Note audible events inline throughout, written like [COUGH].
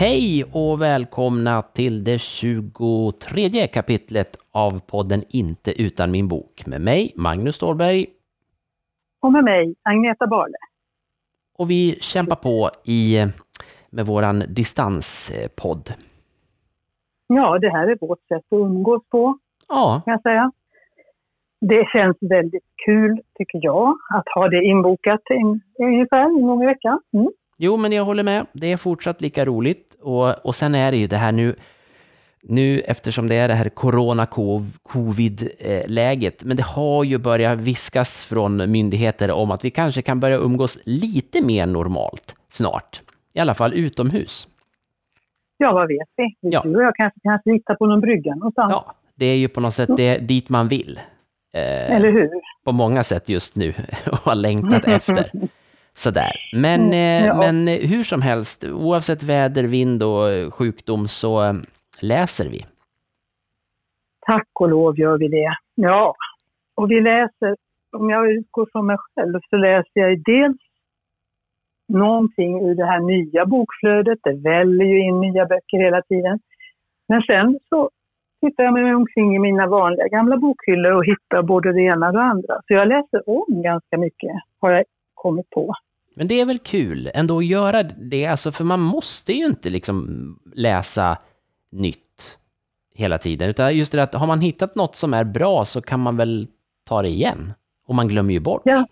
Hej och välkomna till det 23 kapitlet av podden Inte utan min bok med mig, Magnus Ståhlberg. Och med mig, Agneta Barle. Och vi kämpar på i, med våran distanspodd. Ja, det här är vårt sätt att umgås på, Ja, kan jag säga. Det känns väldigt kul, tycker jag, att ha det inbokat in, ungefär en gång i veckan. Mm. jo men jag håller med. Det är fortsatt lika roligt. Och, och sen är det ju det här nu, nu eftersom det är det här corona-covid-läget, men det har ju börjat viskas från myndigheter om att vi kanske kan börja umgås lite mer normalt snart. I alla fall utomhus. Ja, vad vet vi? Ja. Du och jag kanske kan sitta på någon brygga någonstans. Ja, det är ju på något sätt det, dit man vill. Eh, Eller hur? på många sätt just nu [LAUGHS] och har längtat [LAUGHS] efter. Sådär. Men, eh, Ja. men eh, hur som helst, oavsett väder, vind och eh, sjukdom så läser vi. Tack och lov gör vi det. Ja, och vi läser, om jag utgår från mig själv, så läser jag dels någonting ur det här nya bokflödet. Det väller ju in nya böcker hela tiden. Men sen så tittar jag mig omkring i mina vanliga gamla bokhyllor och hittar både det ena och det andra. Så jag läser om ganska mycket, har jag kommit på. Men det är väl kul ändå att göra det, alltså, för man måste ju inte liksom läsa nytt hela tiden. Utan just det att har man hittat något som är bra så kan man väl ta det igen. Och man glömmer ju bort. Ja.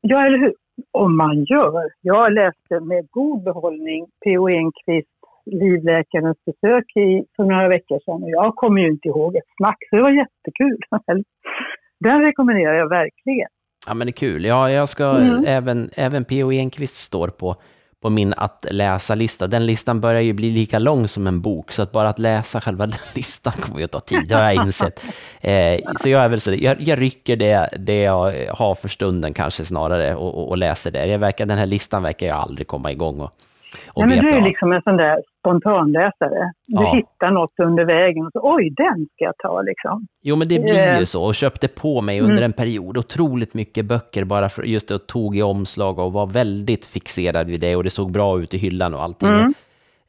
Ja, eller hur? Om man gör. Jag läste med god behållning P.O. Enquist, livläkarens besök i, för några veckor sedan och jag kommer ju inte ihåg ett smack, så det var jättekul. [LAUGHS] Den rekommenderar jag verkligen. Ja, men det är kul. Ja, jag ska, Mm. även, även P.O. Enquist står på, på min att läsa-lista. Den listan börjar ju bli lika lång som en bok, så att bara att läsa själva [LAUGHS] den listan kommer ju att ta tid, det har jag insett. [LAUGHS] Eh, så jag är väl så, jag, jag rycker det, det jag har för stunden kanske snarare och, och, och läser det. Jag verkar, den här listan verkar jag aldrig komma igång och, och Nej, men du är liksom en sån där spontanläsare. Du Ja. hittar något under vägen och så oj, den ska jag ta liksom. Jo, men det blir ju Eh. så. Och köpte på mig under Mm. en period otroligt mycket böcker bara för just det, och tog i omslag och var väldigt fixerad vid det och det såg bra ut i hyllan och allting. Mm.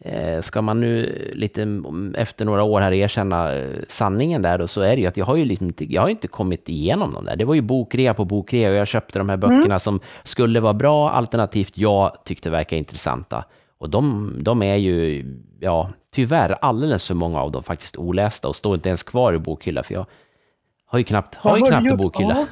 Eh, ska man nu lite mm, efter några år här erkänna eh, sanningen där då, så är det ju att jag har ju liksom jag har inte kommit igenom dem där. Det var ju bokrea på bokrea och jag köpte de här böckerna som skulle vara bra, alternativt jag tyckte verkar intressanta. Och de, de är ju, ja, tyvärr alldeles för många av dem faktiskt olästa och står inte ens kvar i bokhyllan för jag har ju knappt, har ju har du knappt en bokhylla. [LAUGHS]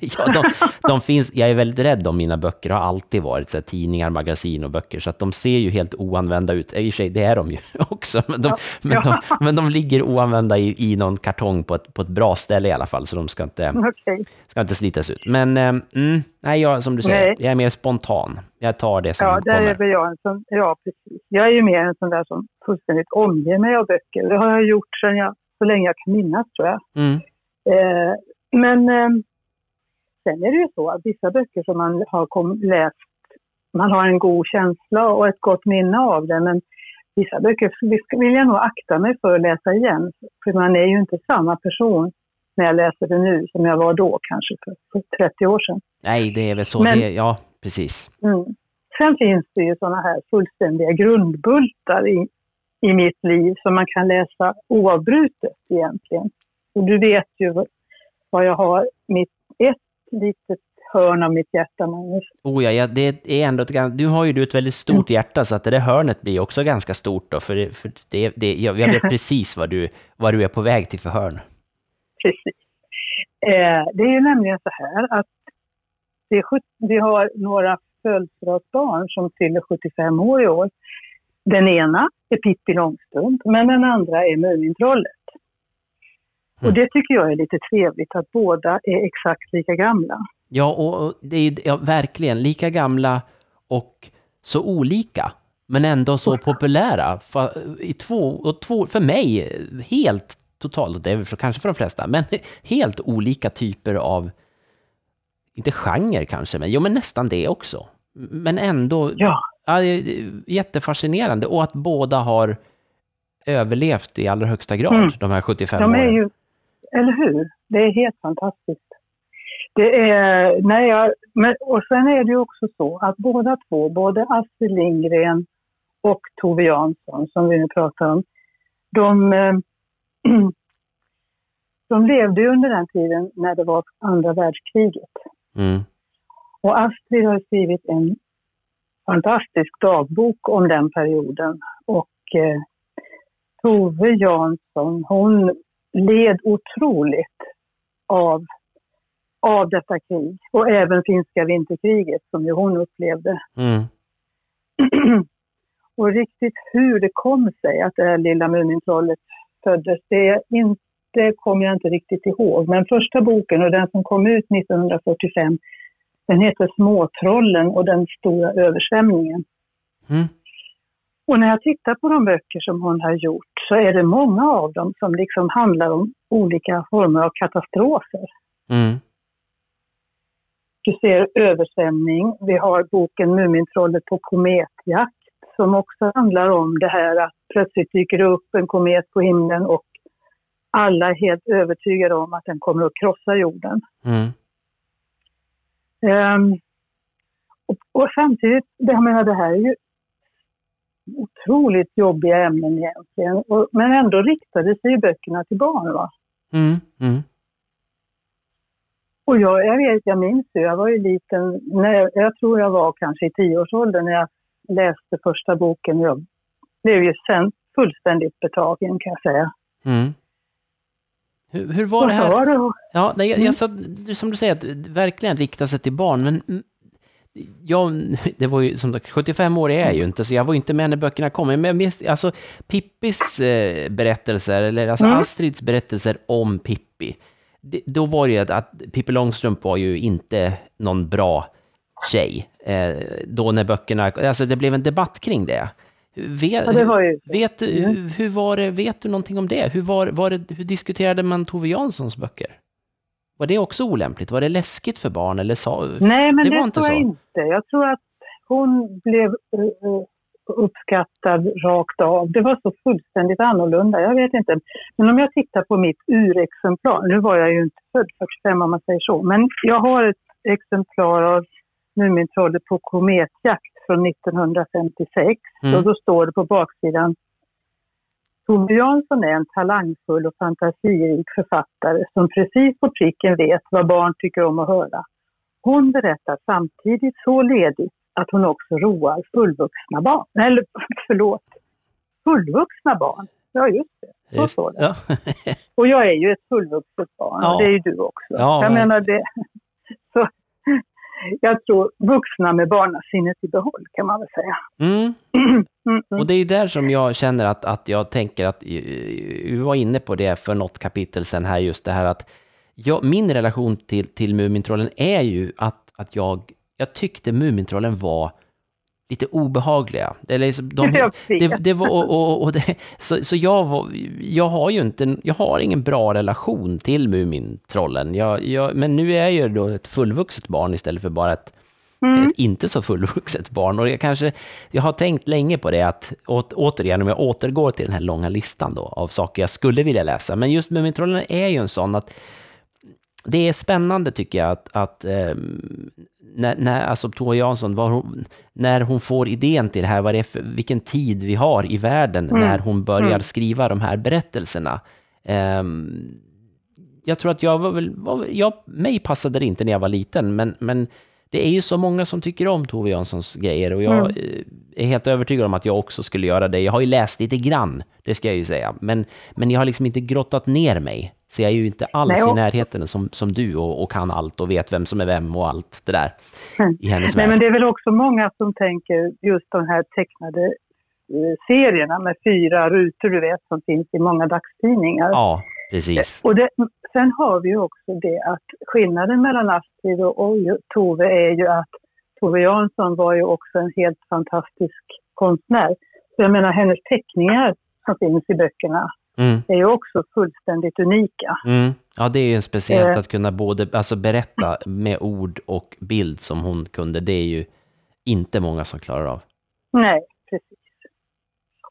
ja, de, de finns, jag är väldigt rädd om mina böcker, har alltid varit så här, tidningar, magasin och böcker, så att de ser ju helt oanvända ut. I och för sig, det är de ju [LAUGHS] också, men de, men de, men de ligger oanvända i, i någon kartong på ett, på ett bra ställe i alla fall, så de ska inte, Okej. ska inte slitas ut. Men eh, mm, nej, jag, som du säger, Nej. jag är mer spontan. Jag tar det som Ja, där kommer. är jag en sån, ja precis. Jag är ju mer en sån där som fullständigt omger mig av böcker. Det har jag gjort sedan jag, så länge jag kan minnas tror jag. Mm, Eh, men eh, sen är det ju så att vissa böcker som man har kom, läst, man har en god känsla och ett gott minne av det, men vissa böcker vill jag nog akta mig för att läsa igen. För man är ju inte samma person när jag läser det nu som jag var då, kanske för, för 30 år sedan. nej, det är väl så. Men- det, ja, precis. Mm. Sen finns det ju sådana här fullständiga grundbultar i, i mitt liv som man kan läsa oavbrutet egentligen. Och du vet ju vad- jag har, mitt, ett litet hörn av mitt hjärta, Magnus. Oh ja, ja, det är ändå ett, du har ju ett väldigt stort hjärta, så att det där hörnet blir också ganska stort då, för, det, för det, det, jag, jag vet [LAUGHS] precis vad du, vad du är på väg till för hörn. Precis. Eh, det är ju nämligen så här att det vi har några födelsedagsbarn som fyller 75 år i år. Den ena är Pippi Långstrump, men den andra är Mumintrollet. Mm. Och det tycker jag är lite trevligt att båda är exakt lika gamla. Ja, och, det är ja, verkligen lika gamla och så olika, men ändå så populära. För, i två, och två, för mig, helt totalt, och det är för, kanske för de flesta, men [LAUGHS] helt olika typer av, inte genre kanske, men jo, men nästan det också. Men ändå, Ja, Ja, jättefascinerande. Och att båda har överlevt i allra högsta grad, Mm. de här 75 de åren. ju, eller hur? Det är helt fantastiskt. Det är, nej, jag, men, och sen är det ju också så att båda två, både Astrid Lindgren och Tove Jansson, som vi nu pratar om, de, eh, [CLEARS THROAT] de levde under den tiden när det var andra världskriget. Mm. Och Astrid har skrivit en fantastisk dagbok om den perioden. Och eh, Tove Jansson, hon led otroligt av, av detta krig. Och även finska vinterkriget som ju hon upplevde. Mm. [CLEARS THROAT] och riktigt hur det kom sig att det här lilla Mumintrollet föddes, det, inte, det kommer jag inte riktigt ihåg. Men första boken, och den som kom ut 1945, den heter Småtrollen och den stora översvämningen. Mm. Och när jag tittar på de böcker som hon har gjort så är det många av dem som liksom handlar om olika former av katastrofer. Mm. Du ser översvämning, vi har boken Mumintrollet på kometjakt som också handlar om det här att plötsligt dyker det upp en komet på himlen och alla är helt övertygade om att den kommer att krossa jorden. Mm. Um, och, och, samtidigt, jag menar det här är ju otroligt jobbiga ämnen egentligen. Och, men ändå riktade sig böckerna till barn. Va? Mm. Mm. Och jag, jag vet, jag minns ju, jag var ju liten, när jag, jag tror jag var kanske i tioårsåldern när jag läste första boken. Jag blev ju sen fullständigt betagen kan jag säga. Mm. Hur, hur var det här? Var det? Ja, nej, jag, jag sa, som du säger, att verkligen rikta sig till barn, men jag, det var ju som sagt, 75 år är jag ju inte, så jag var inte med när böckerna kom. Men jag minns, alltså Pippis eh, berättelser, eller alltså mm. Astrids berättelser om Pippi, det, då var det ju att, att Pippi Långstrump var ju inte någon bra tjej. Eh, då när böckerna, alltså det blev en debatt kring det. Vet, ja, det ju... vet, mm. hur var det, vet du någonting om det? Hur, var, var det, hur diskuterade man Tove Janssons böcker? Var det också olämpligt? Var det läskigt för barn? Eller sa, Nej, men det, det var inte tror jag inte. Jag tror att hon blev uh, uppskattad rakt av. Det var så fullständigt annorlunda. Jag vet inte. Men om jag tittar på mitt urexemplar, nu var jag ju inte född 45 om man säger så, men jag har ett exemplar av Mumintrollet på kometjakt från 1956. Mm. Och då står det på baksidan Tove Jansson är en talangfull och fantasirik författare som precis på pricken vet vad barn tycker om att höra. Hon berättar samtidigt så ledigt att hon också roar fullvuxna barn. Eller [LAUGHS] förlåt, fullvuxna barn. Ja, just det. Så står det. Ja. [LAUGHS] och jag är ju ett fullvuxet barn ja. och det är ju du också. Ja, jag menar det. Jag tror vuxna med barnasinnet i behåll kan man väl säga. Mm. [CLEARS THROAT] Mm, mm. Och det är där som jag känner att, att jag tänker att, vi var inne på det för något kapitel sen här, just det här att jag, min relation till, till Mumintrollen är ju att, att jag, jag tyckte Mumintrollen var lite obehagliga. Eller de, [LAUGHS] det, det var, och, och, och det, så så jag, var, jag har ju inte, jag har ingen bra relation till Mumintrollen. Jag, jag, men nu är jag ju då ett fullvuxet barn istället för bara ett, mm. ett inte så fullvuxet barn. Och jag, kanske, jag har tänkt länge på det, att å, återigen, om jag återgår till den här långa listan då, av saker jag skulle vilja läsa. Men just Mumintrollen är ju en sån att det är spännande tycker jag att, att eh, när, när, alltså Tove Jansson, hon, när hon får idén till det här, vad det är för, vilken tid vi har i världen mm. när hon börjar mm. skriva de här berättelserna. Eh, jag tror att jag var väl, var, jag, mig passade det inte när jag var liten, men, men det är ju så många som tycker om Tove Janssons grejer och jag mm. Är helt övertygad om att jag också skulle göra det. Jag har ju läst lite grann, det ska jag ju säga, men, men jag har liksom inte grottat ner mig. Så jag är ju inte alls Nej, i närheten som, som du och, och, kan allt och vet vem som är vem och allt det där mm. i hennes Nej, men det är väl också många som tänker just de här tecknade eh, serierna med fyra rutor, du vet, som finns i många dagstidningar. Ja, precis. Och det, sen har vi ju också det att skillnaden mellan Astrid och, och Tove är ju att Tove Jansson var ju också en helt fantastisk konstnär. Så jag menar hennes teckningar som finns i böckerna mm. är ju också fullständigt unika. Mm. Ja, det är ju speciellt eh. att kunna både alltså berätta med ord och bild som hon kunde. Det är ju inte många som klarar av. Nej, precis.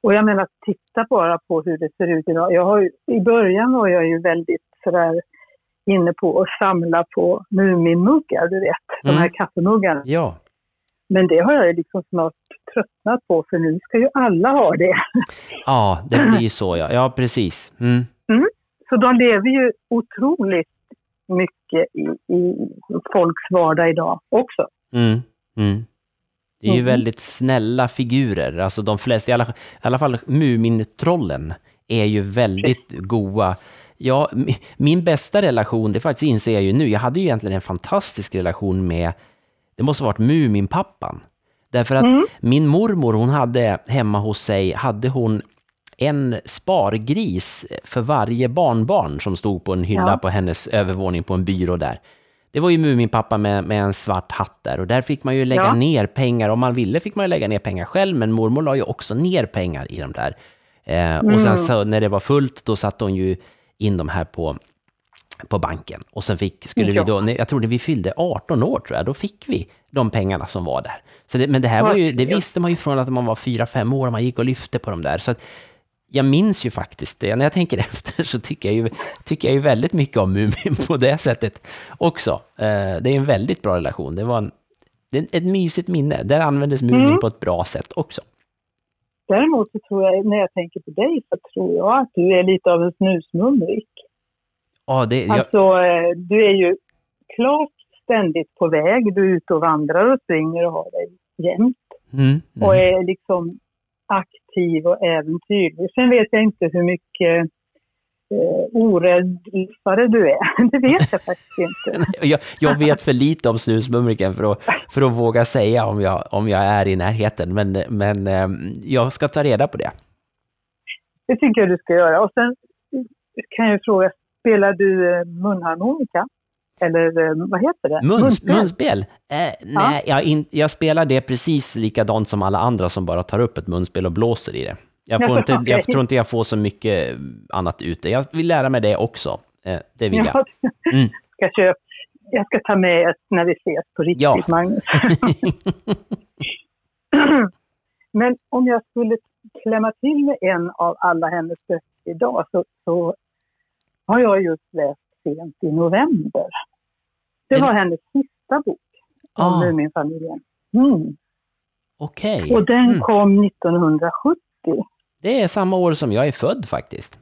Och jag menar, titta bara på hur det ser ut idag. Jag har, I början var jag ju väldigt sådär inne på att samla på Muminmuggar, du vet. De här mm. kaffemuggarna. Ja. Men det har jag liksom snart tröttnat på för nu ska ju alla ha det. [LAUGHS] Ja, det blir så ja. Ja, precis. Mm. Mm. Så de lever ju otroligt mycket i, i folks vardag idag också. Mm. Mm. Det är ju Mhm. väldigt snälla figurer. Alltså de flesta, i alla, i alla fall Mumintrollen, är ju väldigt goa. Ja, mi- min bästa relation, det faktiskt inser jag ju nu, jag hade ju egentligen en fantastisk relation med, det måste ha varit Muminpappan. Därför att Mm. min mormor, hon hade hemma hos sig, hade hon en spargris för varje barnbarn som stod på en hylla Ja. på hennes övervåning på en byrå där. Det var ju Muminpappa med, med en svart hatt där och där fick man ju lägga Ja. ner pengar. Om man ville fick man ju lägga ner pengar själv, men mormor la ju också ner pengar i de där. Eh, Och sen Mm. så, när det var fullt, då satte hon ju in de här på, på banken. Och sen fick, skulle Ja. vi då, jag trodde vi fyllde 18 år tror jag, då fick vi de pengarna som var där. Så det, men det här var ju, det visste man ju från att man var 4-5 år och man gick och lyfte på de där. Så att, jag minns ju faktiskt det. När jag tänker [LAUGHS] efter så tycker jag ju, tycker jag ju väldigt mycket om Mumin [LAUGHS] på det sättet också. Eh, Det är en väldigt bra relation. Det var en, det ett mysigt minne. Där användes Mumin Mm. på ett bra sätt också. Däremot så tror jag, när jag tänker på dig, så tror jag att du är lite av en snusmumrik. Ja, det, jag, Alltså, eh, du är ju klart ständigt på väg. Du är ute och vandrar och springer och har dig jämt. mm, Och mm. är liksom aktiv och äventyrlig. Sen vet jag inte hur mycket eh, orädd livare du är. [LAUGHS] Det vet jag faktiskt inte. [LAUGHS] Jag, jag vet för lite om snusmumriken för att, för att våga säga om jag, om jag är i närheten, men, men eh, jag ska ta reda på det. Det tycker jag du ska göra. Och sen kan jag fråga, spelar du eh, munharmonika? Eller vad heter det? Muns, Munspel? munspel? Eh, nej, jag, in, jag spelar det precis likadant som alla andra som bara tar upp ett munspel och blåser i det. Jag, får inte, jag tror inte jag får så mycket annat ute. Jag vill lära mig det också. Eh, det vill jag. Ja, Mm. [LAUGHS] ska köpa. Jag ska ta med ett när vi ses på riktigt, Ja. Magnus. [LAUGHS] Men om jag skulle klämma till med en av alla hennes böcker idag så, så har jag just läst Sent i november. Det En- var hennes sista bok om Ah. Muminfamiljen. Mm. Okej. Och den Mm. kom 1970. Det är samma år som jag är född faktiskt.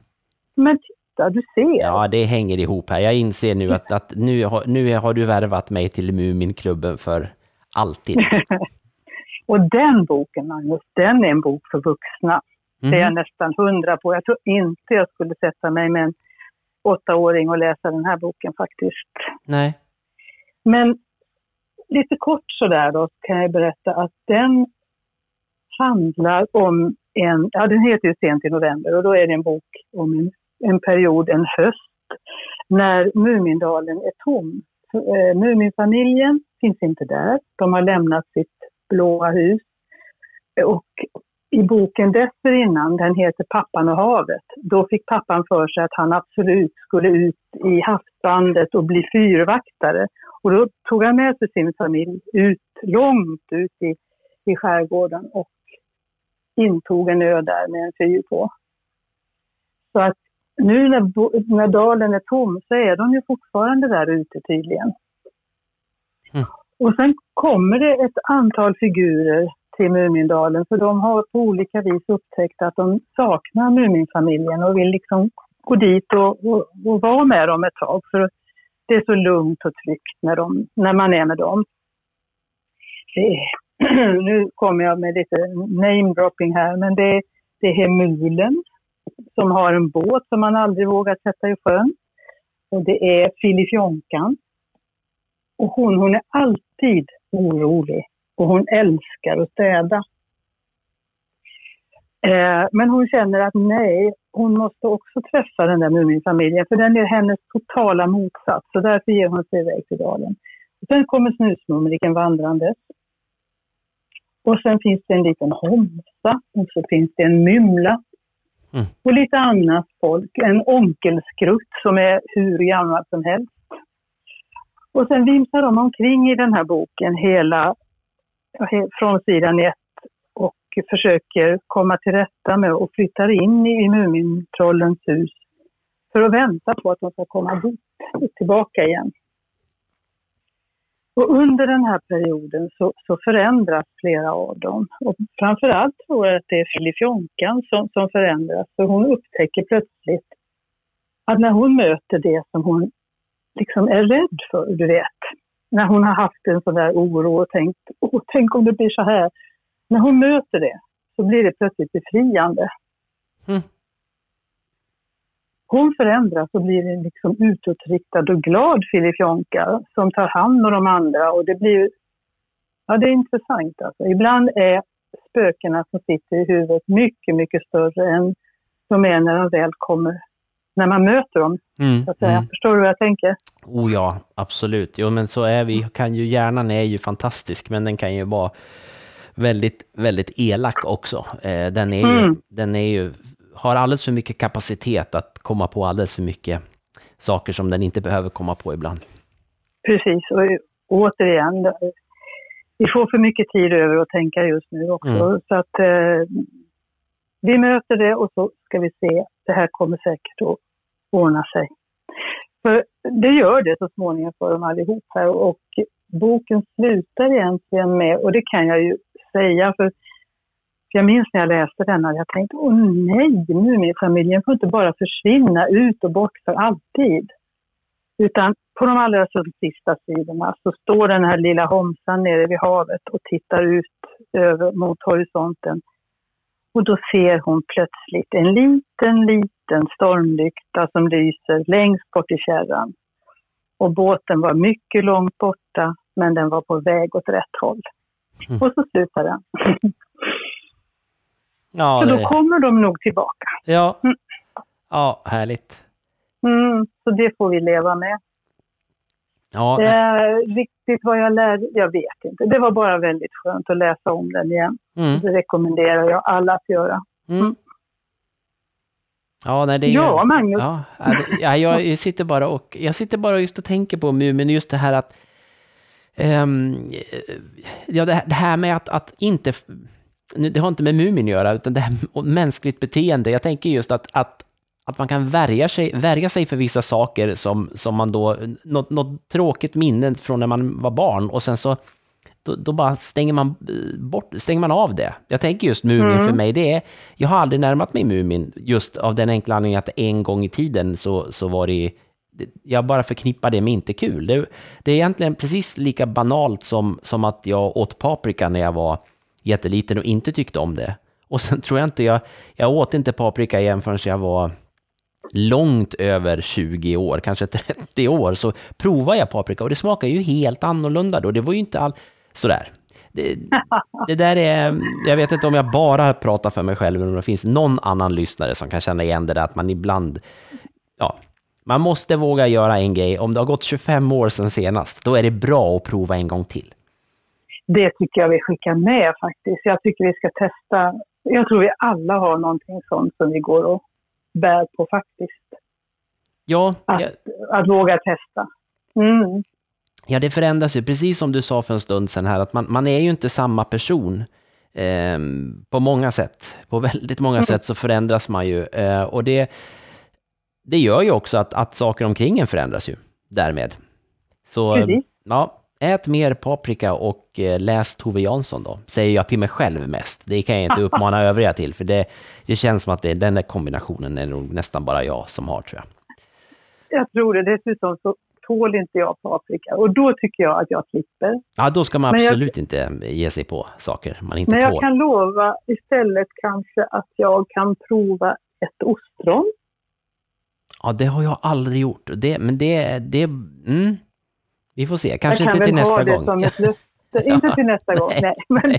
Men titta, du ser. Ja, det hänger ihop här. Jag inser nu att, att nu, har, nu har du värvat mig till Muminklubben för alltid. [LAUGHS] Och den boken, Magnus, den är en bok för vuxna. Det är jag Mhm. nästan hundra på. Jag tror inte jag skulle sätta mig med en åttaåring och läsa den här boken faktiskt. Nej. Men lite kort sådär då kan jag berätta att den handlar om en, ja den heter ju Sent i november och då är det en bok om en, en period, en höst, när Mumindalen är tom. Eh, Muminfamiljen finns inte där, de har lämnat sitt blåa hus. Och i boken dessförinnan, den heter Pappan och havet, då fick pappan för sig att han absolut skulle ut i havsbandet och bli fyrvaktare. Och då tog han med sig sin familj ut, långt ut i, i skärgården och intog en ö där med en fyr på. Så att nu när, när dalen är tom så är de ju fortfarande där ute tydligen. Mm. Och sen kommer det ett antal figurer till Mumindalen för de har på olika vis upptäckt att de saknar Muminfamiljen och vill liksom gå dit och, och, och vara med dem ett tag. För det är så lugnt och tryggt när, de, när man är med dem. Det är, [CLEARS THROAT] nu kommer jag med lite namedropping här, men det, det är Hemulen som har en båt som man aldrig vågar sätta i sjön. Och det är Filifjonkan. Och hon, hon är alltid orolig och hon älskar att städa. Eh, men hon känner att nej, hon måste också träffa den där Muminfamiljen för den är hennes totala motsats. Så därför ger hon sig iväg till dalen. Och sen kommer snusmumriken vandrandes. Och sen finns det en liten homsa och så finns det en mymla. Mm. Och lite annat folk. En onkelskrutt som är hur gammal som helst. Och sen vimsar de omkring i den här boken hela, he- från sidan ett och försöker komma till rätta med och flyttar in i Mumintrollens hus för att vänta på att de ska komma dit, tillbaka igen. Och under den här perioden så, så förändras flera av dem. Och framförallt tror jag att det är Filifjonkan som, som förändras. För hon upptäcker plötsligt att när hon möter det som hon liksom är rädd för, du vet. När hon har haft en sån där oro och tänkt, Åh, tänk om det blir så här. När hon möter det så blir det plötsligt befriande. Mm. Hon förändras och blir en liksom utåtriktad och glad Filifjonka som tar hand om de andra och det blir Ja, det är intressant alltså. Ibland är spökena som sitter i huvudet mycket, mycket större än de är när de väl kommer, när man möter dem. Mm, så att säga. Mm. Förstår du vad jag tänker? Oh ja, absolut. Jo, men så är vi. Kan ju, hjärnan är ju fantastisk, men den kan ju vara väldigt, väldigt elak också. Eh, den är ju, mm. den är ju har alldeles för mycket kapacitet att komma på alldeles för mycket saker som den inte behöver komma på ibland. Precis, och återigen, vi får för mycket tid över att tänka just nu också. Mm. Så att eh, vi möter det och så ska vi se, det här kommer säkert att ordna sig. För det gör det så småningom för dem allihop här och boken slutar egentligen med, och det kan jag ju säga, för jag minns när jag läste den och jag tänkte, åh nej, Muminfamiljen får inte bara försvinna ut och bort för alltid. Utan på de allra sista sidorna så står den här lilla Homsan nere vid havet och tittar ut över mot horisonten. Och då ser hon plötsligt en liten, liten stormlykta som lyser längst bort i fjärran. Och båten var mycket långt borta, men den var på väg åt rätt håll. Mm. Och så slutar den. [LAUGHS] Ja, så det... då kommer de nog tillbaka. Ja, mm. ja härligt. Mm, så det får vi leva med. Ja, eh, riktigt vad jag lärde, jag vet inte. Det var bara väldigt skönt att läsa om den igen. Mm. Det rekommenderar jag alla att göra. Mm. mm. Ja, nej, det är ja ju, Magnus. Ja, ja, jag sitter bara och jag sitter bara just och tänker på Mumin, just det här att um, ja, det här med att, att inte det har inte med Mumin att göra, utan det här [LAUGHS] mänskligt beteende. Jag tänker just att, att, att man kan värja sig, värja sig för vissa saker som, som man då, något, något tråkigt minne från när man var barn och sen så då, då, bara stänger man, bort, stänger man av det. Jag tänker just Mumin mm. för mig, det är, jag har aldrig närmat mig Mumin, just av den enkla anledningen att en gång i tiden så, så var det, jag bara förknippar det med inte kul. Det, det är egentligen precis lika banalt som, som att jag åt paprika när jag var jätteliten och inte tyckte om det. Och sen [LAUGHS] tror jag inte jag, jag åt inte paprika igen förrän jag var långt över 20 år, kanske 30 år, så provade jag paprika och det smakar ju helt annorlunda då. Det var ju inte all sådär. Det, det, där är, jag vet inte om jag bara pratar för mig själv, men om det finns någon annan lyssnare som kan känna igen det där att man ibland, ja, man måste våga göra en grej. Om det har gått 25 år sedan senast, då är det bra att prova en gång till det tycker jag vi skickar med faktiskt. Jag tycker vi ska testa. Jag tror vi alla har någonting sånt som vi går och bär på faktiskt. Ja. Att, jag... att våga testa. Mm. Ja, det förändras ju, precis som du sa för en stund sedan här, att man, man är ju inte samma person eh, på många sätt. På väldigt många mm. sätt så förändras man ju. Eh, och det, det gör ju också att, att saker omkring en förändras ju därmed. Så, ja, Ät mer paprika och eh, läs Tove Jansson då, säger jag till mig själv mest. Det kan jag inte [LAUGHS] uppmana övriga till, för det, det känns som att det, den där kombinationen är nog nästan bara jag som har, tror jag. Jag tror det. Dessutom så tål inte jag paprika och då tycker jag att jag slipper. Ja, då ska man absolut jag, inte ge sig på saker man inte tål. Men jag kan lova istället kanske att jag kan prova ett ostron. Ja, det har jag aldrig gjort. Det, men det, det, mm, vi får se, kanske inte till nästa gång. Som ett löfte. [LAUGHS] Inte till nästa gång, nej. Men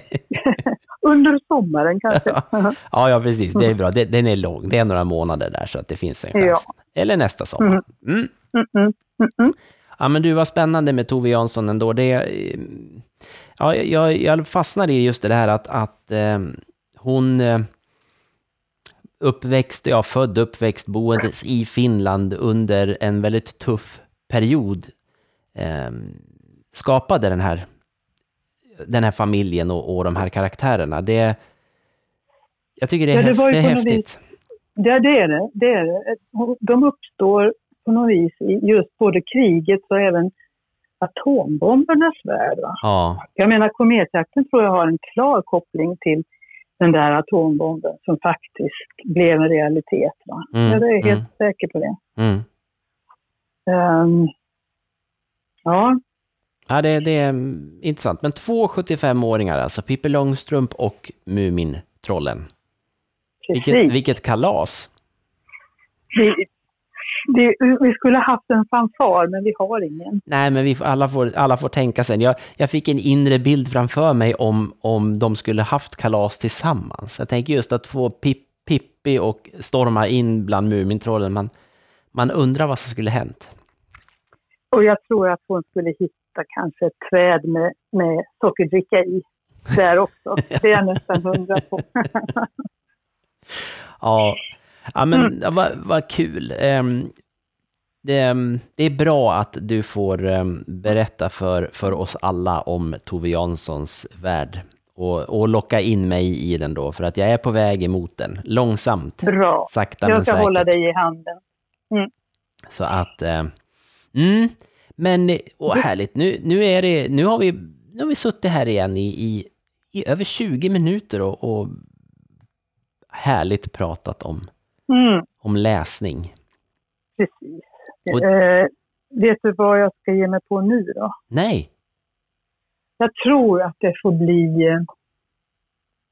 [LAUGHS] under sommaren kanske. ja, ja, precis. Det är bra. Det, den är lång. Det är några månader där, så att det finns en chans. Ja. Eller nästa sommar. Mm. Mm. Mm, mm, mm. Ja, men du, var spännande med Tove Jansson ändå. Det, ja, jag, jag fastnade i just det här att, att eh, hon eh, uppväxt, ja, född uppväxt, boendes i Finland under en väldigt tuff period eh, skapade den här, den här familjen och, och de här karaktärerna. Det, jag tycker det är, ja, det häft, det är häftigt. Ja, det är det, det är det. De uppstår på något vis i just både kriget och även atombombernas värld. Ja, Jag menar kometjakten tror jag har en klar koppling till den där atombomben som faktiskt blev en realitet. Va? Mm, jag är helt mm. säker på det. mm. Ehm, ja, Ja, det, det är mm, intressant. Men två 75-åringar, alltså Pippi Långstrump och Mumintrollen. precis. Vilket, vilket kalas! Vi, det, vi skulle haft en fanfar, men vi har ingen. Nej, men vi, alla, får, alla får tänka sen. Jag, jag fick en inre bild framför mig om, om de skulle haft kalas tillsammans. Jag tänker just att få Pip, Pippi och storma in bland Mumintrollen. Man, man undrar vad som skulle hänt. Och jag tror att hon skulle hitta kanske ett träd med, med sockerdricka i. Där också. Det är jag nästan hundra på. [LAUGHS] Ja, ja men ja, vad, vad kul. Ehm, det, ehm, det är bra att du får ehm, berätta för, för oss alla om Tove Janssons värld och, och locka in mig i den då, för att jag är på väg emot den. Långsamt, Bra. sakta men Jag ska säkert. hålla dig i handen. Så att, eh, mm, men åh, härligt, nu, nu, är det, nu, har vi, nu har vi suttit här igen i, i, i över 20 minuter och, och härligt pratat om, Mm, om läsning. precis. Och- Eh, vet du vad jag ska ge mig på nu då? Nej, Jag tror att det får bli eh,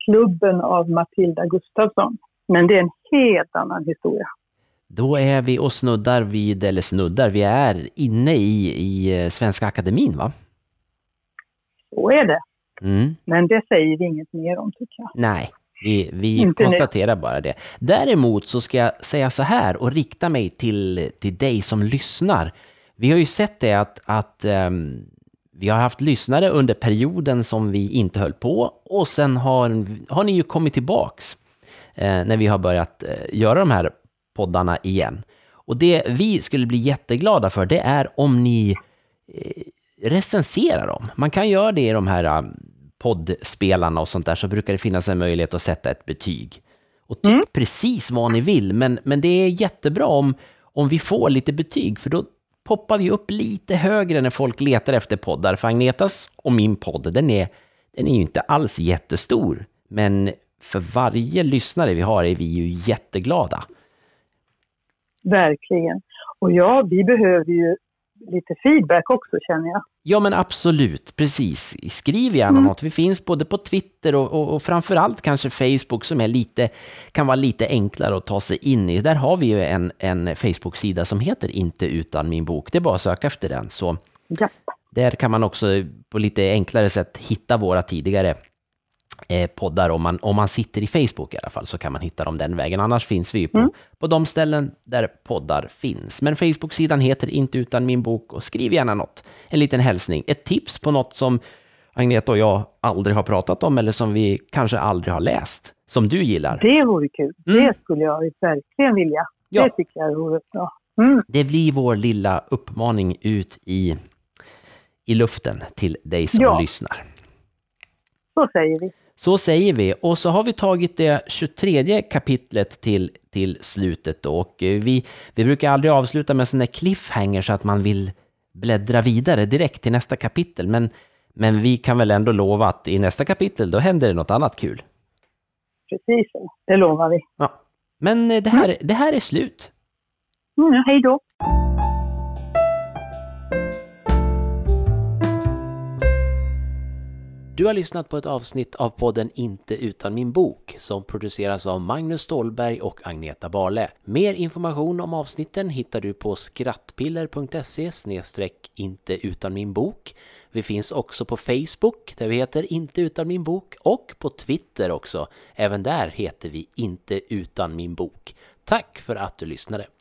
Klubben av Matilda Gustafsson. Men det är en helt annan historia. Då är vi och snuddar vid, eller snuddar, vi är inne i, i eh, Svenska Akademin va? Så är det. Mm. Men det säger vi inget mer om tycker jag. Nej, vi, vi Inte nu. konstaterar bara det. Däremot så ska jag säga så här och rikta mig till, till dig som lyssnar. Vi har ju sett det att, att ehm, vi har haft lyssnare under perioden som vi inte höll på och sen har, har ni ju kommit tillbaks eh, när vi har börjat eh, göra de här poddarna igen. Och det vi skulle bli jätteglada för det är om ni eh, recensera dem. Man kan göra det i de här äh, poddspelarna och sånt där, så brukar det finnas en möjlighet att sätta ett betyg. Och tyck precis vad ni vill, men, men det är jättebra om, om vi får lite betyg, för då poppar vi upp lite högre när folk letar efter poddar. För Agnetas och min podd, den är, den är ju inte alls jättestor, men för varje lyssnare vi har är vi ju jätteglada. Verkligen. Och ja, vi behöver ju lite feedback också känner jag. Ja, men absolut, precis. Skriv gärna något. Vi finns både på Twitter och, och, och framförallt kanske Facebook som är lite, kan vara lite enklare att ta sig in i. Där har vi ju en, en Facebook-sida som heter Inte utan min bok. Det är bara att söka efter den. Så Ja. där kan man också på lite enklare sätt hitta våra tidigare poddar. Om man, om man sitter i Facebook i alla fall så kan man hitta dem den vägen. Annars finns vi ju på, på de ställen där poddar finns. Men Facebook-sidan heter Inte utan min bok och skriv gärna något. En liten hälsning. Ett tips på något som Agneta och jag aldrig har pratat om eller som vi kanske aldrig har läst. Som du gillar. Det vore kul. Mm. Det skulle jag verkligen vilja. Ja. Det tycker jag vore bra. Mm. Det blir vår lilla uppmaning ut i, i luften till dig som Ja. lyssnar. Så säger vi. Så säger vi. Och så har vi tagit det 23 kapitlet till, till slutet. Då. Och eh, vi, vi brukar aldrig avsluta med sån där cliffhanger så att man vill bläddra vidare direkt till nästa kapitel. Men, men vi kan väl ändå lova att i nästa kapitel då händer det något annat kul. Precis. Det lovar vi. Ja. Men eh, det här, det här är slut. Mm, hej då. Du har lyssnat på ett avsnitt av podden Inte utan min bok som produceras av Magnus Stålberg och Agneta Barle. Mer information om avsnitten hittar du på skrattpiller.se inte utan min bok. Vi finns också på Facebook där vi heter Inte utan min bok och på Twitter också. Även där heter vi Inte utan min bok. Tack för att du lyssnade!